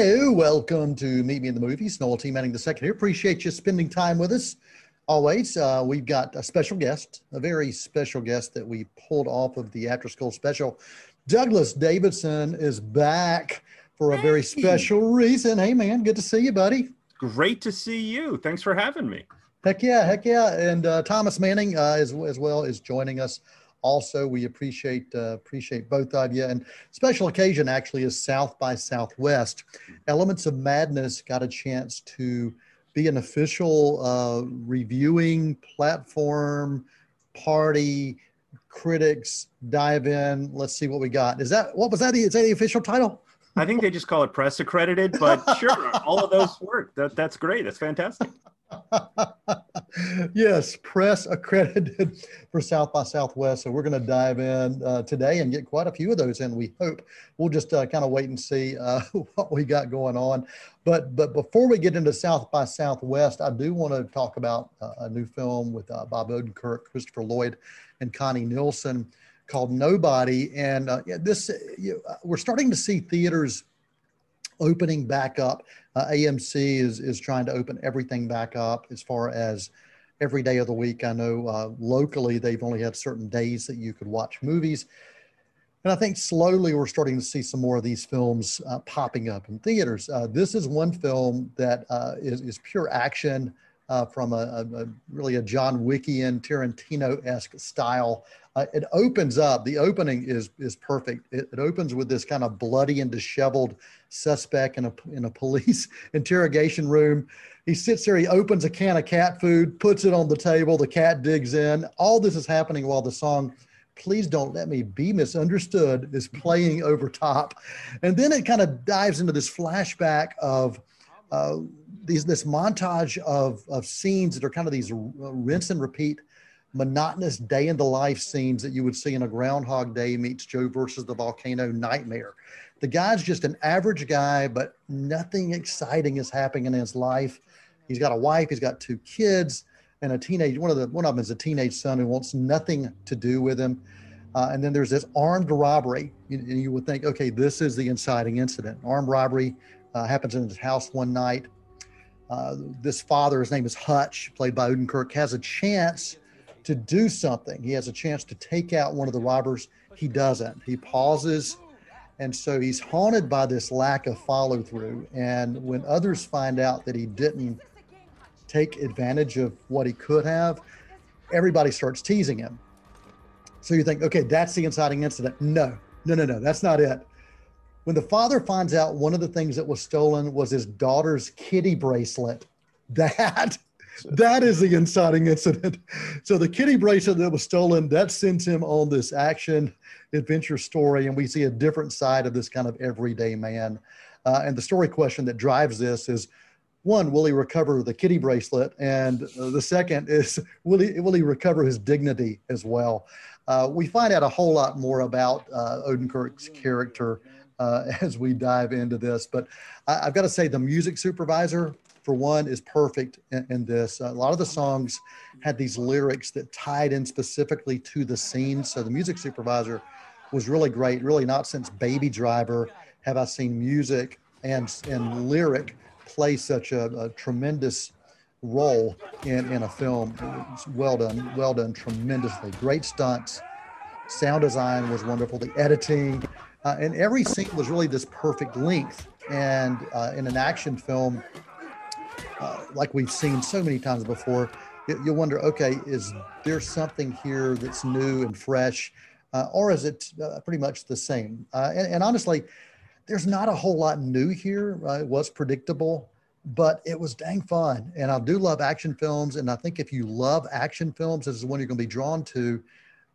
Hello, welcome to Meet Me in the Movies. Noel T. Manning II here. Appreciate you spending time with us. Always, uh, we've got a special guest, a very special guest that we pulled off of the after school special. Douglas Davidson is back for a very special reason. Hey, man, good to see you, buddy. Great to see you. Thanks for having me. Heck yeah, heck yeah. And uh, Thomas Manning uh, as, as well is joining us. Also, we appreciate uh, appreciate both of you. And special occasion actually is South by Southwest. Elements of Madness got a chance to be an official uh, reviewing platform, party, critics, dive in. Let's see what we got. Is that what was that? The, is that the official title? I think they just call it press accredited, but sure, all of those work. That, that's great. That's fantastic. yes, press accredited for South by Southwest. So we're going to dive in uh, today and get quite a few of those in. We hope we'll just uh, kind of wait and see uh, what we got going on. But but before we get into South by Southwest, I do want to talk about uh, a new film with uh, Bob Odenkirk, Christopher Lloyd, and Connie Nielsen called Nobody. And uh, yeah, this you, we're starting to see theaters opening back up. Uh, AMC is is trying to open everything back up as far as every day of the week. I know uh, locally they've only had certain days that you could watch movies. And I think slowly we're starting to see some more of these films uh, popping up in theaters. Uh, this is one film that uh, is is, pure action uh, from a, a, really a John Wickian Tarantino esque style. Uh, it opens up. The opening is is perfect. It, it, opens with this kind of bloody and disheveled suspect in a in a police interrogation room. He sits there. He opens a can of cat food, puts it on the table. The cat digs in. All this is happening while the song please don't let me be misunderstood is playing over top and then it kind of dives into this flashback of uh, these this montage of of scenes that are kind of these rinse and repeat monotonous day in the life scenes that you would see in a groundhog day meets joe versus the volcano nightmare. The guy's just an average guy but nothing exciting is happening in his life. He's got a wife he's got two kids and a teenage one of the one of them is a teenage son who wants nothing to do with him. Uh, and then there's this armed robbery and you, you would think okay this is the inciting incident. Armed robbery uh, happens in his house one night uh, this father, his name is Hutch, played by Odenkirk, has a chance to do something. He has a chance to take out one of the robbers. He doesn't. He pauses. And so he's haunted by this lack of follow through. And when others find out that he didn't take advantage of what he could have, everybody starts teasing him. So you think, okay, that's the inciting incident. No, no, no, no, that's not it when the father finds out one of the things that was stolen was his daughter's kitty bracelet, that that is the inciting incident. So the kitty bracelet that was stolen that sends him on this action adventure story, and we see a different side of this kind of everyday man. Uh, and the story question that drives this is one, will he recover the kitty bracelet? And uh, the second is, will he, will he recover his dignity as well? Uh, we find out a whole lot more about uh, Odenkirk's character uh, as we dive into this. But I, have got to say, the music supervisor, for one, is perfect in, in this. a lot of the songs had these lyrics that tied in specifically to the scene. So the music supervisor was really great. Really, not since Baby Driver have I seen music and, and lyric play such a, a tremendous role in, in a film. Well done, well done, tremendously. Great stunts. Sound design was wonderful. The editing, uh, and every scene was really this perfect length. And uh, in an action film, uh, like we've seen so many times before, you'll wonder, okay, is there something here that's new and fresh, uh, or is it uh, pretty much the same? Uh, and, and, honestly, there's not a whole lot new here. it was predictable, but it was dang fun. And I do love action films, and I think if you love action films, this is one you're going to be drawn to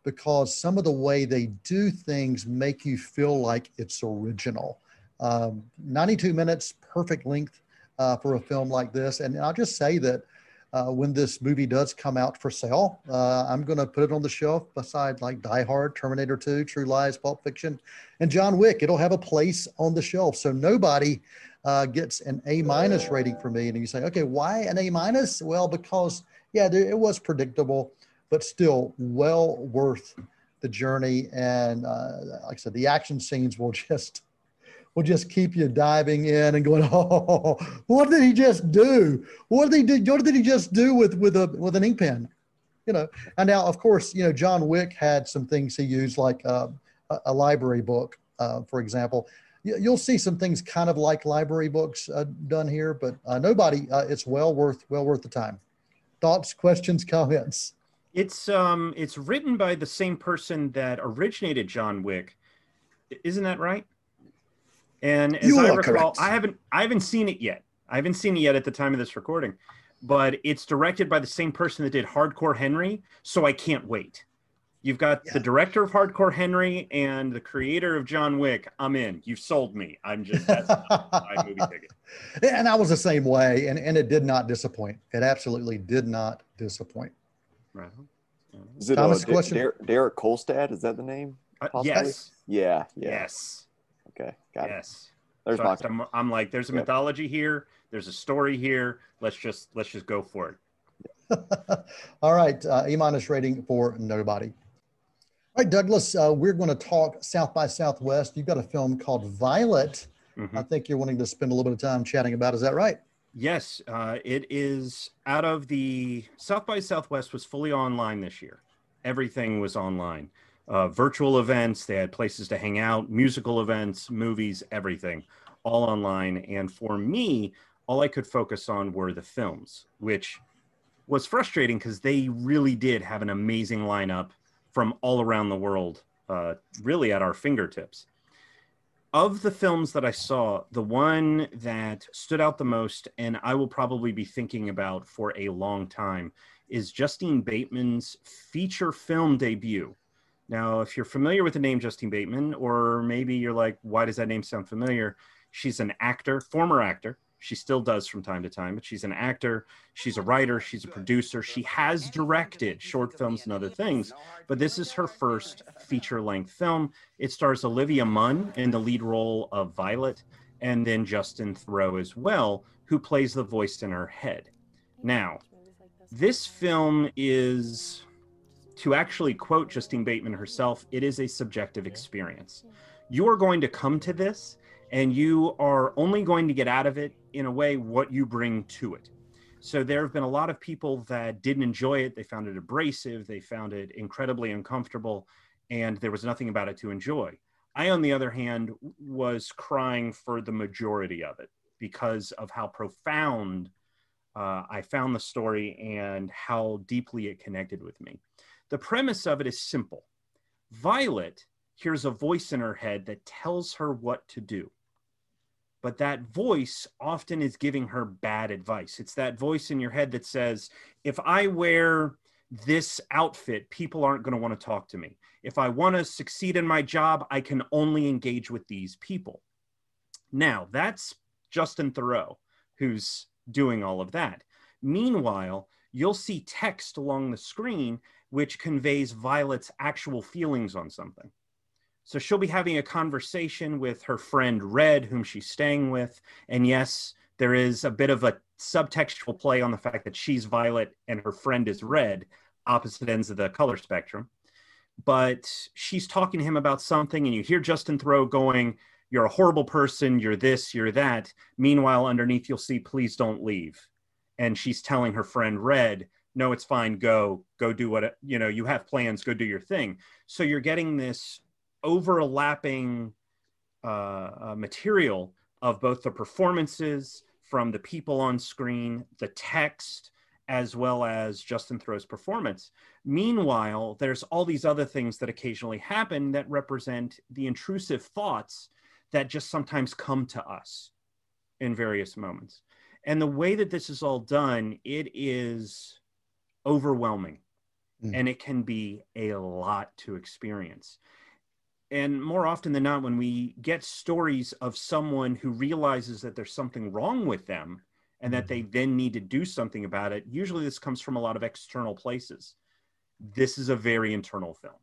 because some of the way they do things make you feel like it's original. Um, 92 minutes, perfect length uh, for a film like this. And I'll just say that uh, when this movie does come out for sale, uh, I'm going to put it on the shelf beside like Die Hard, Terminator 2, True Lies, Pulp Fiction, and John Wick. It'll have a place on the shelf. So nobody uh, gets an A minus rating for me. And you say, okay, why an A minus? Well, because yeah, there, it was predictable, but still well worth the journey. And uh, like I said, the action scenes will just will just keep you diving in and going, oh, what did he just do? What did he do? What did he just do with with a with an ink pen? You know. And now, of course, you know, John Wick had some things he used, like uh, a, library book, uh, for example. You'll see some things kind of like library books uh, done here, but uh, nobody. Uh, it's well worth well worth the time. Thoughts, questions, comments. It's um, it's written by the same person that originated John Wick. Isn't that right? And as you I recall, correct. I haven't I haven't seen it yet. I haven't seen it yet at the time of this recording, but it's directed by the same person that did Hardcore Henry, so I can't wait. You've got Yeah. the director of Hardcore Henry and the creator of John Wick. I'm in. You've sold me. I'm just that's my movie ticket. and I was the same way, and, and it did not disappoint. It absolutely did not disappoint. Right. on. Is it Thomas, uh, question? Der- Derek Kolstad? Is that the name? Uh, yes. Yeah. Yeah. Yes. Okay. Got it. Yes. There's So my. I'm, I'm like, there's a Yep. mythology here. There's a story here. Let's just let's just go for it. All right, uh, E minus rating for nobody. All right, Douglas, uh, we're going to talk South by Southwest. You've got a film called Violet. Mhm. I think you're wanting to spend a little bit of time chatting about. Is that right? Yes, uh, it is out of the South by Southwest was fully online this year. Everything was online. Uh, virtual events, they had places to hang out, musical events, movies, everything, all online. And for me, all I could focus on were the films, which was frustrating because they really did have an amazing lineup from all around the world, uh, really at our fingertips of the films that I saw, the one that stood out the most, and I will probably be thinking about for a long time, is Justine Bateman's feature film debut. Now, if you're familiar with the name Justine Bateman, or maybe you're like, why does that name sound familiar? She's an actor, former actor. She still does from time to time, but she's an actor. She's a writer. She's a producer. She has directed short films and other things, but this is her first feature length film. It stars Olivia Munn in the lead role of Violet, and then Justin Theroux as well, who plays the voice in her head. Now, this film is, to actually quote Justine Bateman herself, it is a subjective experience. You are going to come to this, and you are only going to get out of it in a way what you bring to it. So there have been a lot of people that didn't enjoy it. They found it abrasive. They found it incredibly uncomfortable, and there was nothing about it to enjoy. I, on the other hand, was crying for the majority of it because of how profound uh, I found the story and how deeply it connected with me. The premise of it is simple Violet hears a voice in her head that tells her what to do. But that voice often is giving her bad advice. It's that voice in your head that says, if I wear this outfit, people aren't going to want to talk to me. If I want to succeed in my job, I can only engage with these people. Now, that's Justin Theroux who's doing all of that. Meanwhile, you'll see text along the screen which conveys Violet's actual feelings on something. So she'll be having a conversation with her friend Red, whom she's staying with. And yes, there is a bit of a subtextual play on the fact that she's Violet and her friend is Red, opposite ends of the color spectrum. But she's talking to him about something, and you hear Justin Theroux going, You're a horrible person, you're this, you're that. Meanwhile, underneath, you'll see, Please don't leave. And she's telling her friend Red, No, it's fine, go, go do what, you know, you have plans, go do your thing. So you're getting this overlapping uh, uh, material of both the performances from the people on screen, the text, as well as Justin Theroux's performance. Meanwhile, there's all these other things that occasionally happen that represent the intrusive thoughts that just sometimes come to us in various moments. And the way that this is all done, it is overwhelming Mm. and it can be a lot to experience and more often than not when we get stories of someone who realizes that there's something wrong with them and that they then need to do something about it. Usually, this comes from a lot of external places. This is a very internal film,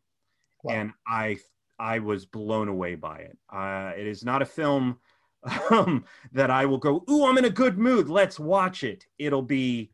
wow. and I I was blown away by it. Uh, it is not a film um, that I will go, "Ooh, I'm in a good mood. Let's watch it." It'll be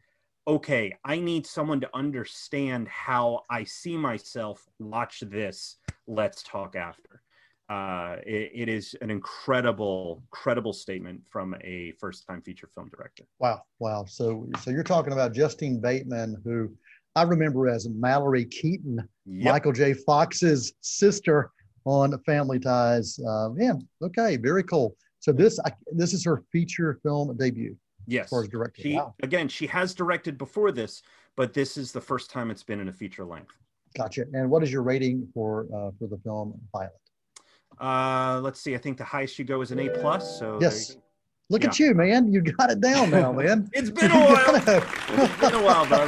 okay. I need someone to understand how I see myself. Watch this. Let's talk after uh, it, it is an incredible, credible statement from a first-time feature film director. Wow, wow. So, so you're talking about Justine Bateman, who I remember as Mallory Keaton, yep. Michael J. Fox's sister on Family Ties. Uh, man, okay, very cool. So this, I, this is her feature film debut. Yes, as far as directing. She, wow. Again, she has directed before this, but this is the first time it's been in a feature length. Gotcha. And what is your rating for uh, for the film Violet? Uh, let's see. I think the highest you go is an A plus. So yes. Look yeah. at you, man. You got it down now, man. it's been a while. it's been a while, but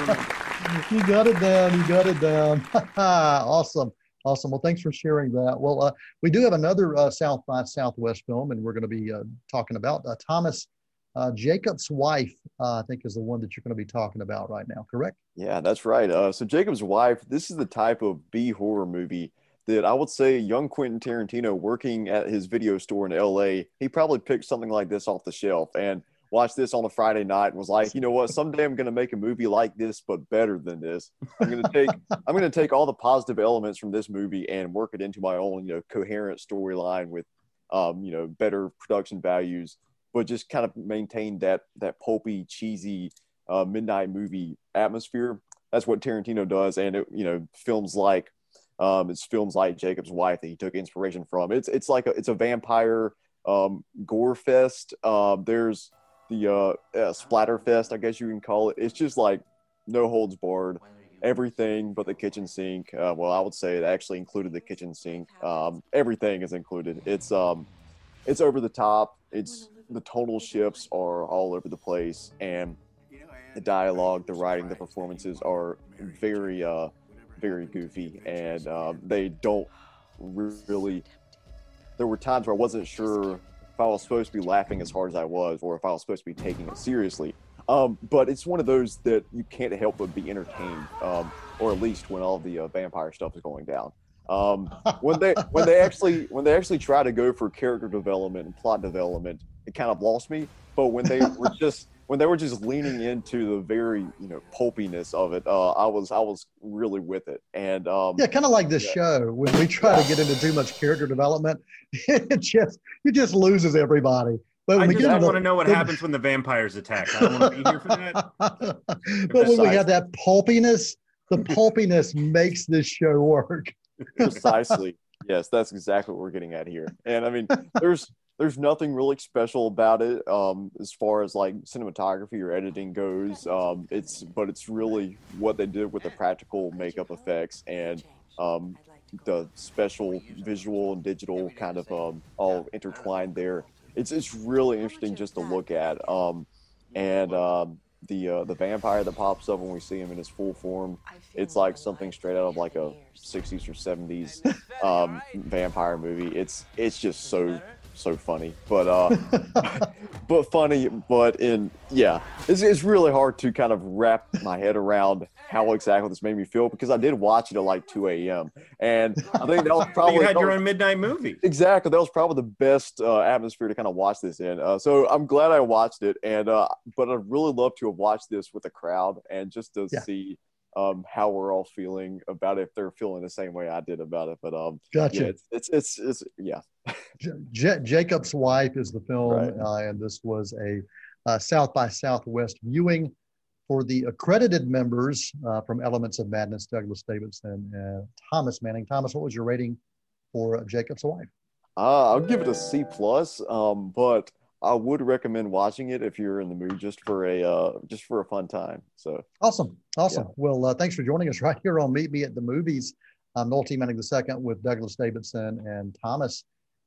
you got it down. You got it down. awesome. Awesome. Well, thanks for sharing that. Well, uh, we do have another uh, South by Southwest film, and we're going to be uh, talking about uh, Thomas uh, Jacob's wife. Uh, I think is the one that you're going to be talking about right now. Correct? Yeah, that's right. so Jacob's wife. This is the type of B horror movie that I would say young Quentin Tarantino working at his video store in LA, he probably picked something like this off the shelf and watched this on a Friday night and was like, you know what, someday I'm going to make a movie like this, but better than this. I'm going to take, I'm going to take all the positive elements from this movie and work it into my own, you know, coherent storyline with, um, you know, better production values, but just kind of maintain that, that pulpy, cheesy, uh, midnight movie atmosphere. That's what Tarantino does. And it, you know, films like um, it's films like Jacob's Wife that he took inspiration from. It's it's like a, it's a vampire um, gore fest. Um, there's the uh, uh, splatter fest, I guess you can call it. It's just like no holds barred, everything but the kitchen sink. Uh, well, I would say it actually included the kitchen sink. Um, everything is included. It's um, it's over the top. It's the tonal shifts are all over the place, and the dialogue, the writing, the performances are very uh, very goofy, and um, they don't really. There were times where I wasn't sure if I was supposed to be laughing as hard as I was, or if I was supposed to be taking it seriously. Um, but it's one of those that you can't help but be entertained, um, or at least when all the uh, vampire stuff is going down. Um, when they when they actually when they actually try to go for character development and plot development, it kind of lost me. But when they were just when they were just leaning into the very you know pulpiness of it, uh, I was I was really with it. And um, yeah, kind of like this yeah. show when we try to get into too much character development, it just it just loses everybody. But I just I want to know what the, happens when the vampires attack. I don't want to be here for that. but when we have that pulpiness, the pulpiness makes this show work. Precisely. Yes, that's exactly what we're getting at here. And I mean, there's there's nothing really special about it um, as far as like cinematography or editing goes. Um, it's but it's really what they did with the practical makeup effects and um, the special visual and digital kind of um, all intertwined there. It's it's really interesting just to look at. Um, and um, the uh, the vampire that pops up when we see him in his full form, it's like something straight out of like a 60s or 70s vampire movie. It's it's just so so funny, but uh, but funny, but in yeah, it's, it's really hard to kind of wrap my head around how exactly this made me feel because I did watch it at like 2 a.m. and I think that was probably you had your own midnight movie. Exactly, that was probably the best uh, atmosphere to kind of watch this in. Uh, so I'm glad I watched it, and uh, but I'd really love to have watched this with a crowd and just to yeah. see um, how we're all feeling about it, if they're feeling the same way I did about it. But um, gotcha. Yeah, it's, it's, it's it's yeah. J- Jacob's wife is the film, right. uh, and this was a uh, South by Southwest viewing for the accredited members uh, from Elements of Madness, Douglas Davidson, and Thomas Manning. Thomas, what was your rating for Jacob's wife? Uh, I'll give it a C plus, um, but I would recommend watching it if you're in the mood just for a uh, just for a fun time. So awesome, awesome. Yeah. Well, uh, thanks for joining us right here on Meet Me at the Movies. I'm Noel T. Manning the second with Douglas Davidson and Thomas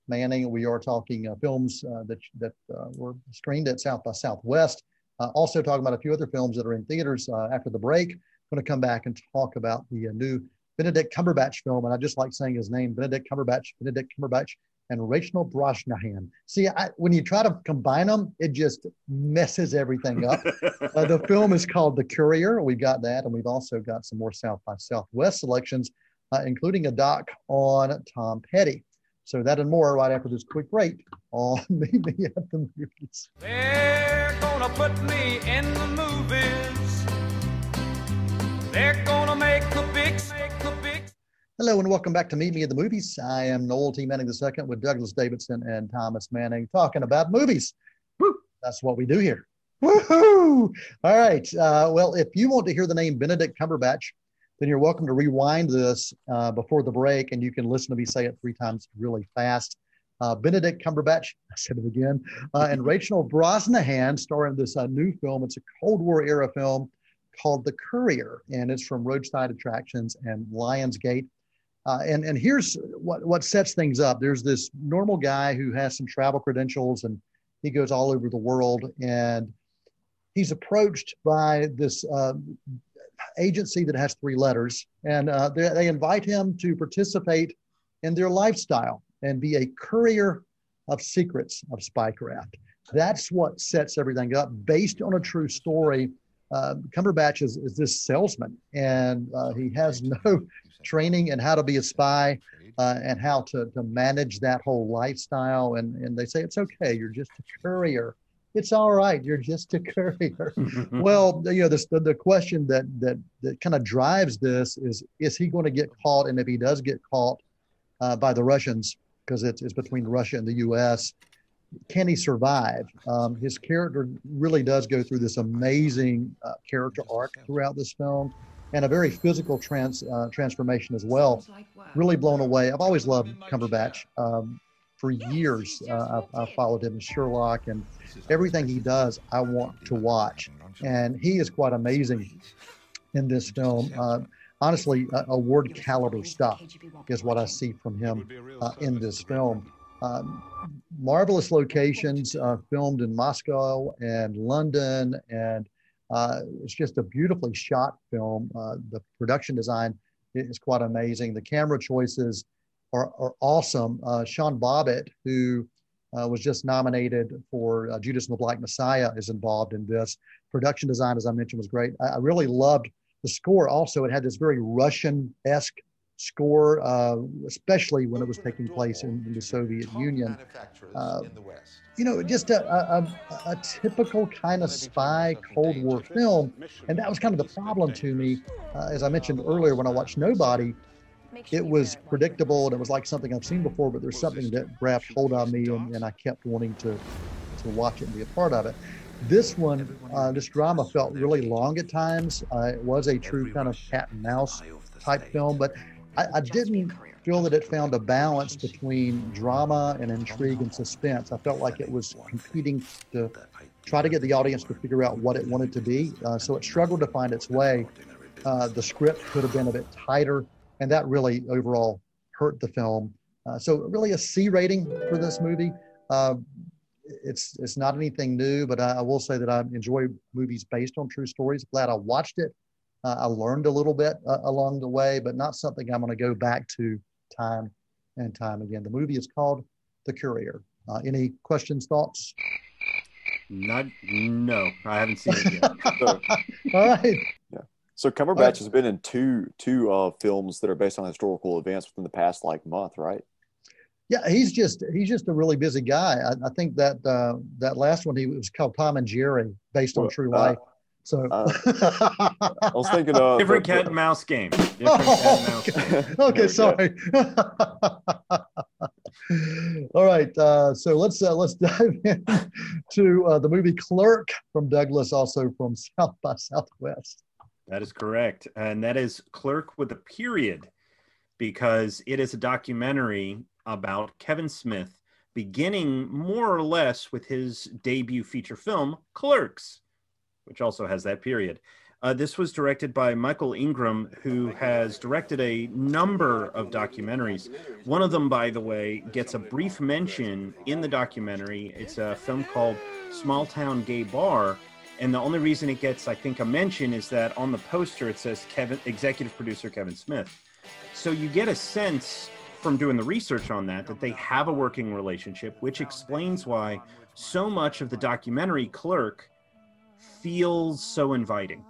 Manning. We are talking uh, films uh, that that uh, were screened at South by Southwest. Uh, also talking about a few other films that are in theaters after the break. I'm going to come back and talk about the new Benedict Cumberbatch film, and I just like saying his name, Benedict Cumberbatch. Benedict Cumberbatch and Rachel Brosnahan. See, I, when you try to combine them, it just messes everything up. uh, the film is called The Courier. We've got that, and we've also got some more South by Southwest selections, uh, including a doc on Tom Petty. So that and more right after this quick break on Meet Me at the Movies. They're gonna put me in the movies. They're gonna make the big, make the big. Hello and welcome back to Meet Me at the Movies. I am Noel T. Manning II with Douglas Davidson and Thomas Manning talking about movies. Woo! That's what we do here. Woohoo! All right. Uh, well, if you want to hear the name Benedict Cumberbatch, then you're welcome to rewind this uh, before the break and you can listen to me say it three times really fast. Uh, Benedict Cumberbatch, I said it again, uh, and Rachel Brosnahan star in this uh, new film. It's a Cold War era film called The Courier, and it's from Roadside Attractions and Lionsgate. Uh, and and here's what what sets things up. There's this normal guy who has some travel credentials, and he goes all over the world. And he's approached by this uh, agency that has three letters, and uh, they, they invite him to participate in their lifestyle and be a courier of secrets of spycraft. That's what sets everything up, based on a true story. Uh, Cumberbatch is, is this salesman, and uh, he has no training in how to be a spy uh, and how to, to manage that whole lifestyle. And, and they say, it's okay, you're just a courier. It's all right, you're just a courier. well, you know, this, the, the question that, that, that kind of drives this is, is he going to get caught? And if he does get caught uh, by the Russians, because it's, it's between Russia and the U.S., can he survive? Um, his character really does go through this amazing uh, character arc throughout this film and a very physical trans, uh, transformation as well. Really blown away. I've always loved Cumberbatch. Um, for years, uh, I've, I've, followed him in Sherlock, and everything he does, I want to watch. And he is quite amazing in this film. Uh, honestly, award caliber stuff is what I see from him uh, in this film. Um, marvelous locations uh, filmed in Moscow and London and uh, it's just a beautifully shot film. Uh, the production design is quite amazing. The camera choices are, are awesome. Uh, Sean Bobbitt, who uh, was just nominated for uh, Judas and the Black Messiah, is involved in this. Production design, as I mentioned, was great. I, I really loved the score. Also, it had this very Russian-esque score, uh, especially when it was taking place in, in the Soviet Union. Uh, you know, just a, a, a, typical kind of spy Cold War film. And that was kind of the problem to me. Uh, as I mentioned earlier, when I watched Nobody, it was predictable and it was like something I've seen before, but there's something that grabbed hold of me and, and I kept wanting to, to watch it and be a part of it. This one, uh, this drama felt really long at times. Uh, it was a true kind of cat and mouse type film, but I, I didn't feel that it found a balance between drama and intrigue and suspense. I felt like it was competing to try to get the audience to figure out what it wanted to be. Uh, so it struggled to find its way. Uh, the script could have been a bit tighter, and that really overall hurt the film. Uh, so really a C rating for this movie. Uh, it's it's not anything new, but I, I, will say that I enjoy movies based on true stories. Glad I watched it. Uh, I learned a little bit uh, along the way, but not something I'm going to go back to time and time again. The movie is called The Courier. Uh, any questions, thoughts? Not, no, I haven't seen it yet. All right. Yeah. So Cumberbatch right. has been in two two uh, films that are based on historical events within the past like month, right? Yeah, he's just he's just a really busy guy. I, I think that uh, that last one he was called Tom and Jerry, based on well, true uh, life. So uh, I was thinking of different cat and mouse game. Different oh, okay. okay, sorry. All right, uh, so let's uh, let's dive into uh, the movie Clerk from Douglas, also from South by Southwest. That is correct, and that is Clerk with a period, because it is a documentary about Kevin Smith, beginning more or less with his debut feature film Clerks which also has that period. Uh, this was directed by Michael Ingram, who has directed a number of documentaries. One of them, by the way, gets a brief mention in the documentary. It's a film called Small Town Gay Bar. And the only reason it gets, I think, a mention is that on the poster it says Kevin, executive producer Kevin Smith. So you get a sense from doing the research on that that they have a working relationship, which explains why so much of the documentary Clerk feels so inviting.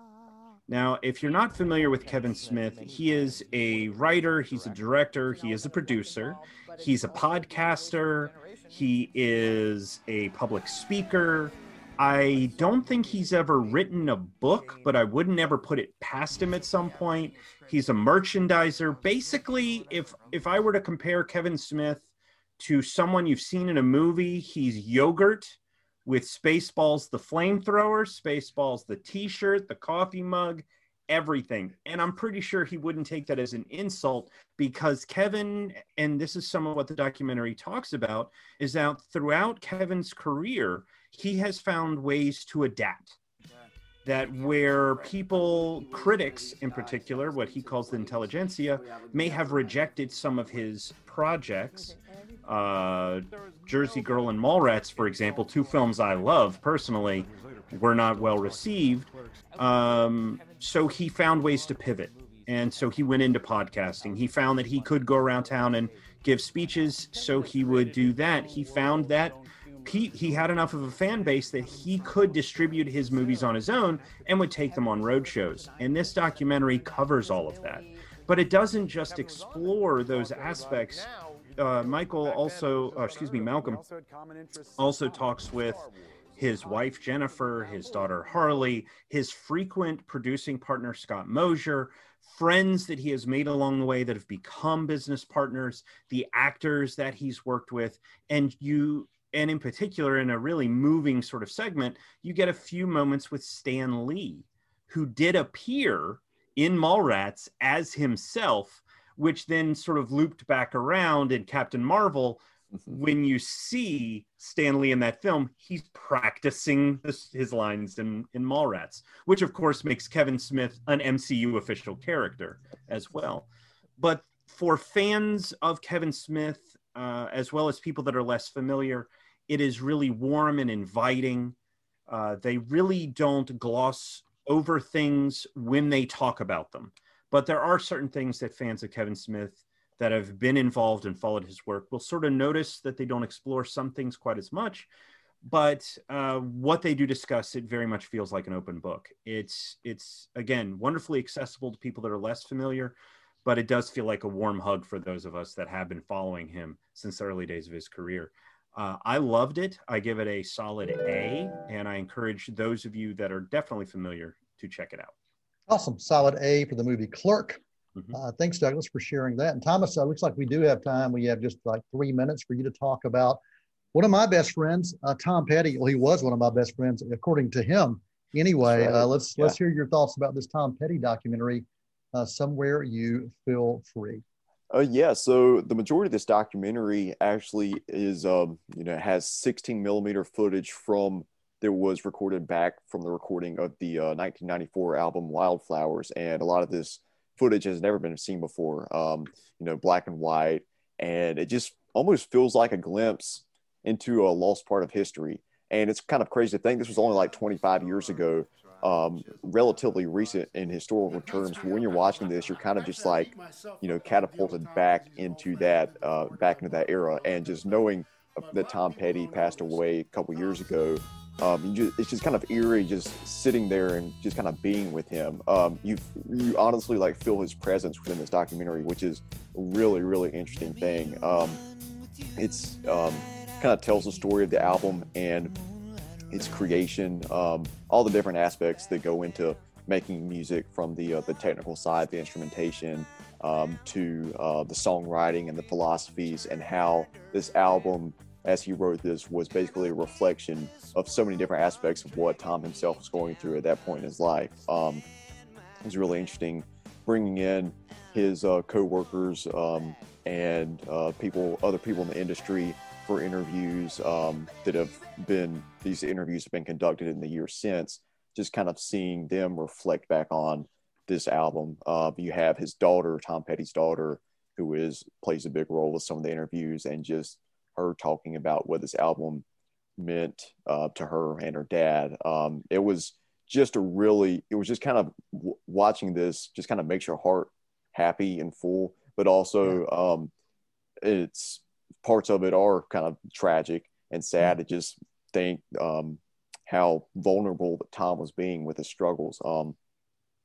Now, if you're not familiar with Kevin Smith, he is a writer, he's a director, he is a producer, he's a podcaster, he is a public speaker. I don't think he's ever written a book, but I wouldn't ever put it past him at some point. He's a merchandiser. Basically, if if I were to compare Kevin Smith to someone you've seen in a movie, he's yogurt with Spaceballs the flamethrower, Spaceballs the t-shirt, the coffee mug, everything. And I'm pretty sure he wouldn't take that as an insult because Kevin, and this is some of what the documentary talks about, is that throughout Kevin's career, he has found ways to adapt. That where people, critics in particular, what he calls the intelligentsia, may have rejected some of his projects, uh, Jersey Girl and Mallrats, for example, two films I love personally, were not well received. Um, so he found ways to pivot. And so he went into podcasting. He found that he could go around town and give speeches. So he would do that. He found that Pete, he had enough of a fan base that he could distribute his movies on his own and would take them on road shows. And this documentary covers all of that. But it doesn't just explore those aspects uh, Michael also, uh, excuse me, Malcolm also talks with his wife Jennifer, his daughter Harley, his frequent producing partner Scott Mosier, friends that he has made along the way that have become business partners, the actors that he's worked with, and you and in particular in a really moving sort of segment, you get a few moments with Stan Lee, who did appear in Mallrats as himself which then sort of looped back around in Captain Marvel. When you see Stan Lee in that film, he's practicing this, his lines in, in Mallrats, which of course makes Kevin Smith an MCU official character as well. But for fans of Kevin Smith, uh, as well as people that are less familiar, it is really warm and inviting. Uh, they really don't gloss over things when they talk about them. But there are certain things that fans of Kevin Smith that have been involved and followed his work will sort of notice that they don't explore some things quite as much. But uh, what they do discuss, it very much feels like an open book. It's it's again wonderfully accessible to people that are less familiar, but it does feel like a warm hug for those of us that have been following him since the early days of his career. Uh, I loved it. I give it a solid A, and I encourage those of you that are definitely familiar to check it out. Awesome. Solid A for the movie Clerk. Mm-hmm. Uh, thanks, Douglas, for sharing that. And Thomas, uh, looks like we do have time. We have just like three minutes for you to talk about one of my best friends, uh, Tom Petty. Well, he was one of my best friends, according to him. Anyway, right. Uh, let's yeah. let's hear your thoughts about this Tom Petty documentary. Uh, somewhere you feel free. Uh, yeah, so the majority of this documentary actually is, um, you know, has 16 millimeter footage from that was recorded back from the recording of the uh, 1994 album Wildflowers, and a lot of this footage has never been seen before. Um, you know, black and white, and it just almost feels like a glimpse into a lost part of history. And it's kind of crazy to think this was only like 25 years ago, um, relatively recent in historical terms. When you're watching this, you're kind of just like, you know, catapulted back into that, uh, back into that era, and just knowing that Tom Petty passed away a couple years ago um, just, it's just kind of eerie, just sitting there and just kind of being with him. Um, you you honestly like feel his presence within this documentary, which is a really really interesting thing. Um, it's um, kind of tells the story of the album and its creation, um, all the different aspects that go into making music, from the uh, the technical side, the instrumentation, um, to uh, the songwriting and the philosophies, and how this album as he wrote this was basically a reflection of so many different aspects of what Tom himself was going through at that point in his life. Um, it was really interesting bringing in his uh, co-workers um, and uh, people, other people in the industry for interviews um, that have been these interviews have been conducted in the years since. Just kind of seeing them reflect back on this album. Uh, you have his daughter, Tom Petty's daughter, who is plays a big role with some of the interviews and just her talking about what this album meant uh, to her and her dad. Um, it was just a really, it was just kind of w- watching this just kind of makes your heart happy and full, but also um, it's parts of it are kind of tragic and sad to just think um, how vulnerable that Tom was being with his struggles. Um,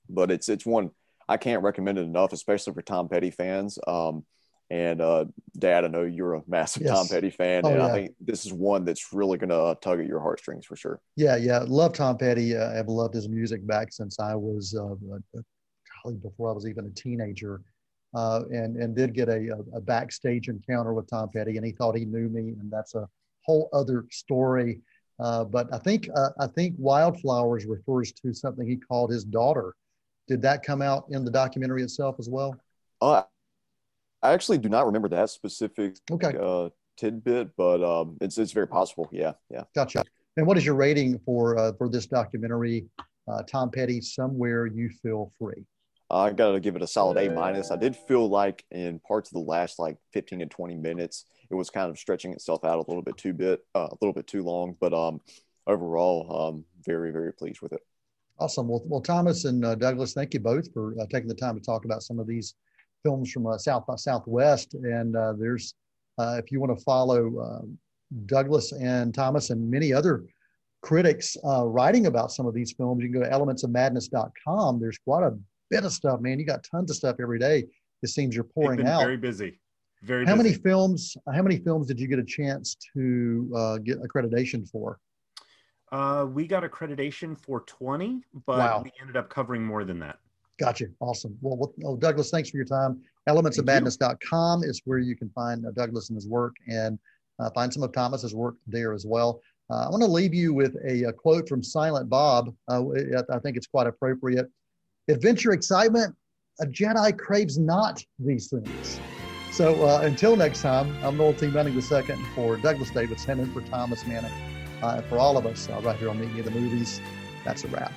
but it's it's one I can't recommend it enough, especially for Tom Petty fans. Um, and uh, Dad, I know you're a massive yes. Tom Petty fan, oh, and yeah. I think this is one that's really going to tug at your heartstrings for sure. Yeah, yeah, love Tom Petty. Uh, I've loved his music back since I was uh, before I was even a teenager, uh, and and did get a, a, backstage encounter with Tom Petty, and he thought he knew me, and that's a whole other story. Uh, but I think uh, I think Wildflowers refers to something he called his daughter. Did that come out in the documentary itself as well? Uh, I actually do not remember that specific okay. uh, tidbit, but um, it's it's very possible. Yeah, yeah. Gotcha. And what is your rating for uh, for this documentary, uh, Tom Petty? Somewhere you feel free. I got to give it a solid A minus. I did feel like in parts of the last like 15 to 20 minutes, it was kind of stretching itself out a little bit too bit, uh, a little bit too long. But um, overall, um, very very pleased with it. Awesome. Well, well, Thomas and uh, Douglas, thank you both for uh, taking the time to talk about some of these films from uh, South by Southwest. And uh, there's, uh, if you want to follow uh, Douglas and Thomas and many other critics writing about some of these films, you can go to elementsofmadness.com. There's quite a bit of stuff, man. You got tons of stuff every day. It seems you're pouring out. Very busy. Very. How busy. many films? How many films did you get a chance to get accreditation for? Uh, we got accreditation for 20, but wow. we ended up covering more than that. Gotcha. Awesome. Well, well oh, Douglas, thanks for your time. Elementsofmadness.com is where you can find uh, Douglas and his work and uh, find some of Thomas's work there as well. Uh, I want to leave you with a, a quote from Silent Bob. Uh, I think it's quite appropriate. Adventure excitement, a Jedi craves not these things. So uh, until next time, I'm Noel T. Manning II for Douglas Davidson and for Thomas Manning. Uh, for all of us right here on Meet Me the Movies, that's a wrap.